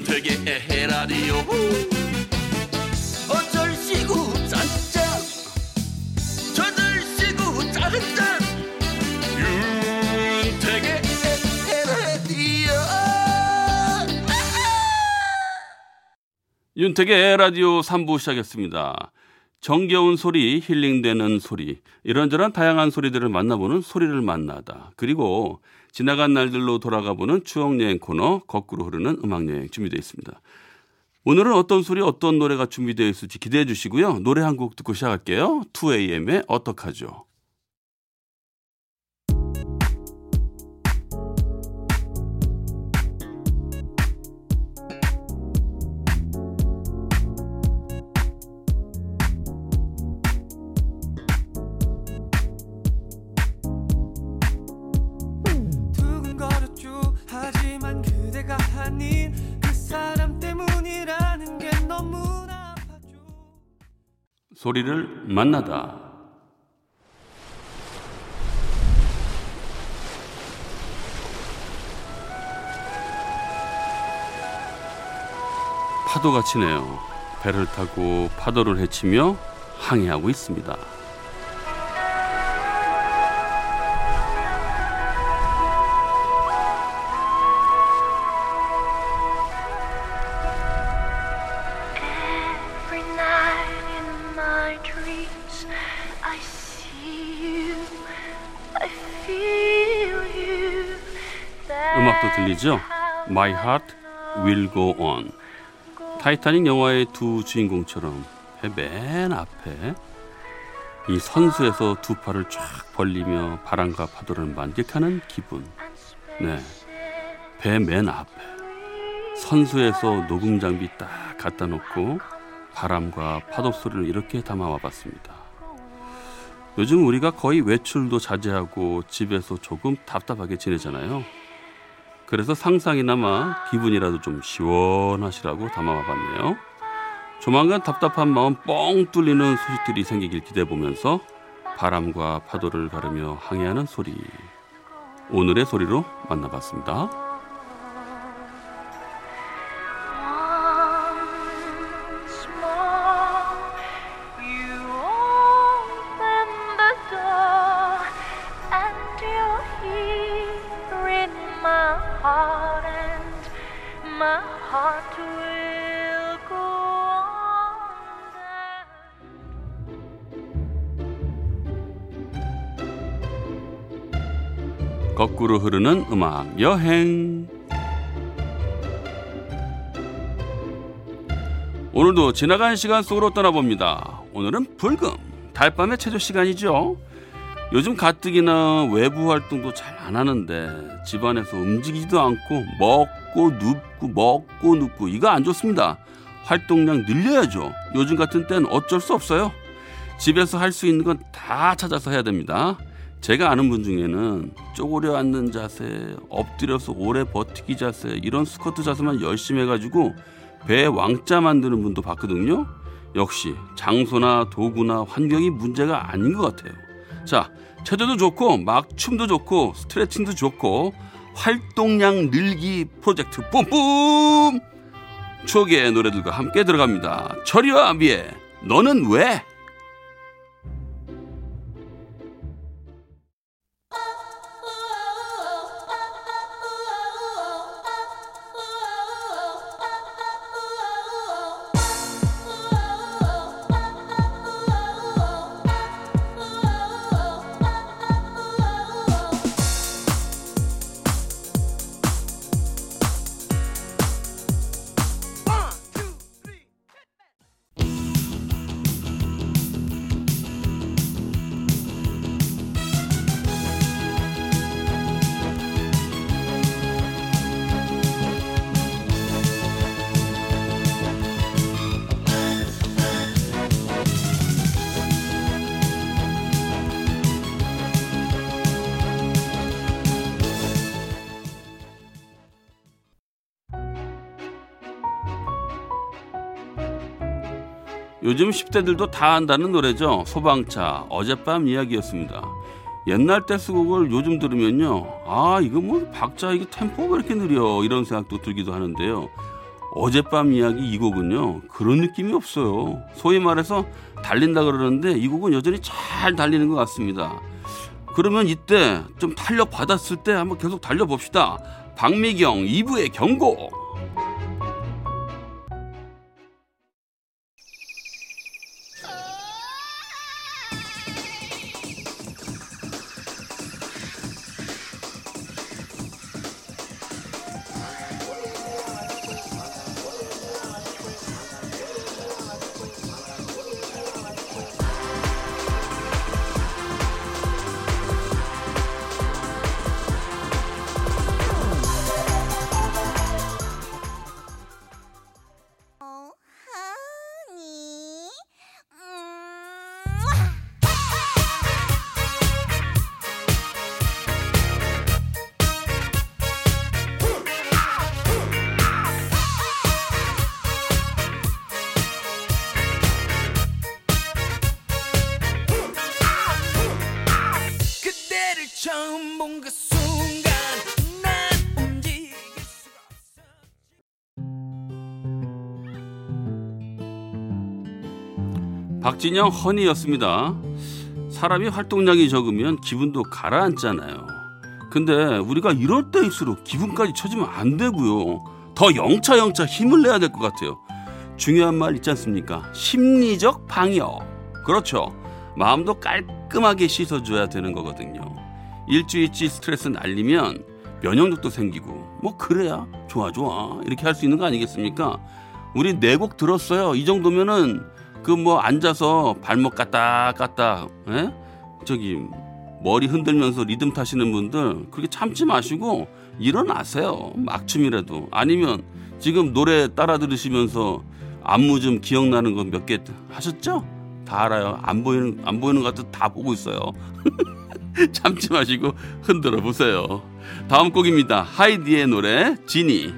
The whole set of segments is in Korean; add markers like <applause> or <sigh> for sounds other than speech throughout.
윤택의 에라디오. 어쩔 시구 짠짠. 저들 시구 짠짠 윤택의 에라디오. 윤택의 라디오 3부 시작했습니다. 정겨운 소리, 힐링되는 소리, 이런저런 다양한 소리들을 만나보는 소리를 만나다. 그리고 지나간 날들로 돌아가 보는 추억 여행 코너, 거꾸로 흐르는 음악 여행 준비되어 있습니다. 오늘은 어떤 소리, 어떤 노래가 준비되어 있을지 기대해 주시고요. 노래 한 곡 듣고 시작할게요. 2AM의 어떡하죠? 소리를 만나다. 파도가 치네요. 배를 타고 파도를 헤치며 항해하고 있습니다. 음악도 들리죠? My Heart Will Go On. 타이타닉 영화의 두 주인공처럼 배 맨 앞에 이 선수에서 두 팔을 쫙 벌리며 바람과 파도를 만끽하는 기분. 네. 배 맨 앞에 선수에서 녹음 장비 딱 갖다 놓고 바람과 파도 소리를 이렇게 담아와 봤습니다. 요즘 우리가 거의 외출도 자제하고 집에서 조금 답답하게 지내잖아요. 그래서 상상이나마 기분이라도 좀 시원하시라고 담아와 봤네요. 조만간 답답한 마음 뻥 뚫리는 소식들이 생기길 기대해 보면서 바람과 파도를 가르며 항해하는 소리. 오늘의 소리로 만나봤습니다. 거꾸로 흐르는 음악 여행. 오늘도 지나간 시간 속으로 떠나봅니다. 오늘은 불금 달밤의 체조 시간이죠. 요즘 가뜩이나 외부 활동도 잘 안 하는데 집안에서 움직이지도 않고 먹고 눕고 먹고 눕고 이거 안 좋습니다. 활동량 늘려야죠. 요즘 같은 때는 어쩔 수 없어요. 집에서 할 수 있는 건 다 찾아서 해야 됩니다. 제가 아는 분 중에는 쪼그려 앉는 자세, 엎드려서 오래 버티기 자세, 이런 스쿼트 자세만 열심히 해가지고 배 왕자 만드는 분도 봤거든요. 역시 장소나 도구나 환경이 문제가 아닌 것 같아요. 자, 체조도 좋고 막 춤도 좋고 스트레칭도 좋고 활동량 늘기 프로젝트 뿜뿜 추억의 노래들과 함께 들어갑니다. 철이와 미애 너는 왜? 요즘 10대들도 다 안다는 노래죠. 소방차 어젯밤 이야기였습니다. 옛날 댄스곡을 요즘 들으면요. 아, 이거 뭐 박자 이게 템포가 왜 이렇게 느려 이런 생각도 들기도 하는데요. 어젯밤 이야기 이 곡은요. 그런 느낌이 없어요. 소위 말해서 달린다 그러는데 이 곡은 여전히 잘 달리는 것 같습니다. 그러면 이때 좀 탄력 받았을 때 한번 계속 달려봅시다. 박미경 2부의 경고. 박진영 허니였습니다. 사람이 활동량이 적으면 기분도 가라앉잖아요. 근데 우리가 이럴 때일수록 기분까지 처지면 안 되고요. 더 영차 영차 힘을 내야 될 것 같아요. 중요한 말 있지 않습니까? 심리적 방역. 그렇죠. 마음도 깔끔하게 씻어줘야 되는 거거든요. 일주일치 스트레스 날리면 면역력도 생기고 뭐 그래야 좋아 좋아 이렇게 할 수 있는 거 아니겠습니까? 우리 네 곡 들었어요. 이 정도면은 그 뭐 앉아서 발목 까딱 까딱 예? 저기 머리 흔들면서 리듬 타시는 분들 그렇게 참지 마시고 일어나세요. 막춤이라도 아니면 지금 노래 따라 들으시면서 안무 좀 기억나는 거몇개 하셨죠? 다 알아요. 안 보이는 안 보이는 것 같아 다 보고 있어요. <laughs> 참지 마시고 흔들어 보세요. 다음 곡입니다. 하이디의 노래 지니.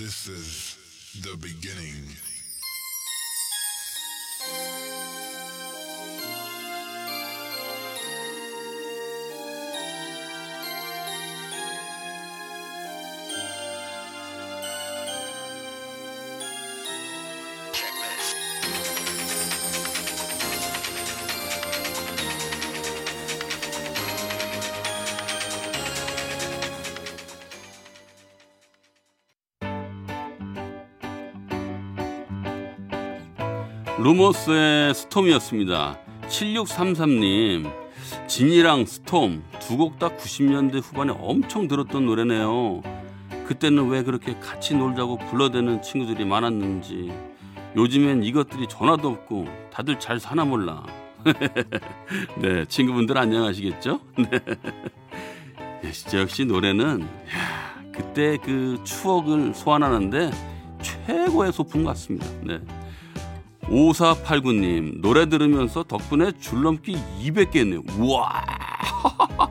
This is the beginning. 루머스의 스톰이었습니다. 7633님, 진이랑 스톰 두 곡 다 90년대 후반에 엄청 들었던 노래네요. 그때는 왜 그렇게 같이 놀자고 불러대는 친구들이 많았는지 요즘엔 이것들이 전화도 없고 다들 잘 사나 몰라. <laughs> 네, 친구분들 안녕하시겠죠? <laughs> 네. 네, 진짜 역시 노래는 야, 그때 그 추억을 소환하는데 최고의 소품 같습니다. 네. 5489님 노래 들으면서 덕분에 줄넘기 200개 했네요. 우와 <laughs>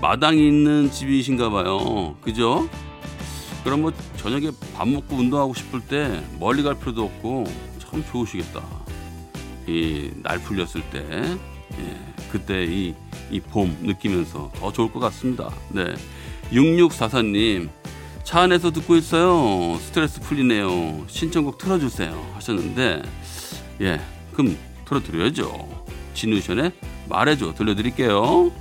마당이 있는 집이신가 봐요. 그죠? 그럼 뭐 저녁에 밥 먹고 운동하고 싶을 때 멀리 갈 필요도 없고 참 좋으시겠다. 이 날 풀렸을 때 예, 그때 이 이 봄 느끼면서 더 좋을 것 같습니다. 네. 6644님 차 안에서 듣고 있어요. 스트레스 풀리네요. 신청곡 틀어주세요. 하셨는데, 예, 그럼 틀어드려야죠. 진우션의 말해줘 들려드릴게요.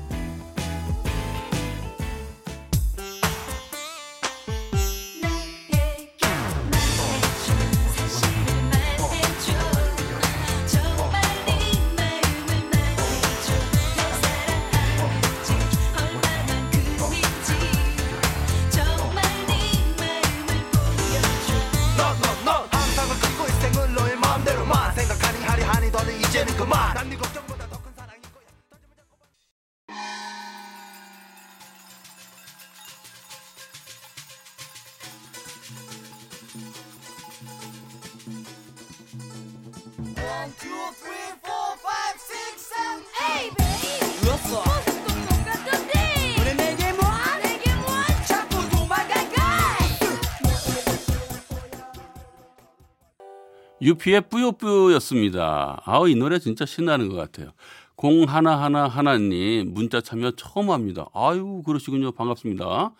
유피의 뿌요뿌요였습니다. 아우 이 노래 진짜 신나는 것 같아요. 공 하나 하나 하나님 문자 참여 처음 합니다. 아유 그러시군요. 반갑습니다.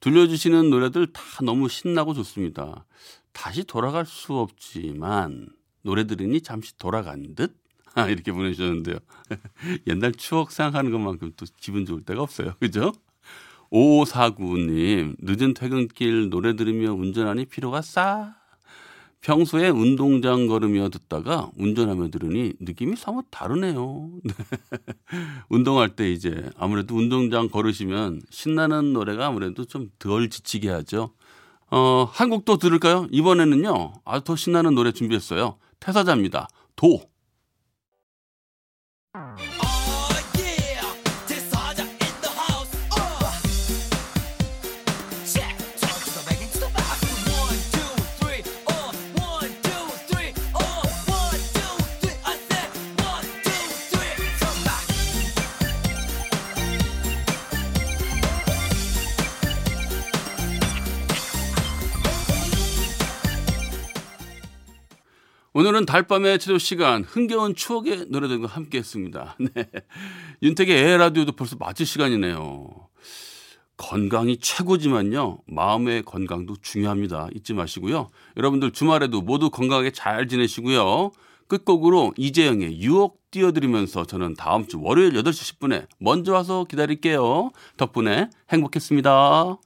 들려주시는 노래들 다 너무 신나고 좋습니다. 다시 돌아갈 수 없지만 노래 들으니 잠시 돌아간 듯 <laughs> 아, 이렇게 보내주셨는데요. <laughs> 옛날 추억 생각하는 것만큼 또 기분 좋을 때가 없어요. <laughs> 그죠? 5549님, 늦은 퇴근길 노래 들으며 운전하니 피로가 싸. 평소에 운동장 걸으며 듣다가 운전하며 들으니 느낌이 사뭇 다르네요. <laughs> 운동할 때 이제 아무래도 운동장 걸으시면 신나는 노래가 아무래도 좀 덜 지치게 하죠. 어, 한 곡 또 들을까요? 이번에는요, 아주 더 신나는 노래 준비했어요. 태사자입니다. 도. 오늘은 달밤의 최저 시간 흥겨운 추억의 노래들과 함께했습니다. <laughs> 네. 윤택의 에라디오도 벌써 마칠 시간이네요. 건강이 최고지만요. 마음의 건강도 중요합니다. 잊지 마시고요. 여러분들 주말에도 모두 건강하게 잘 지내시고요. 끝곡으로 이재영의 유혹 띄워드리면서 저는 다음 주 월요일 8시 10분에 먼저 와서 기다릴게요. 덕분에 행복했습니다.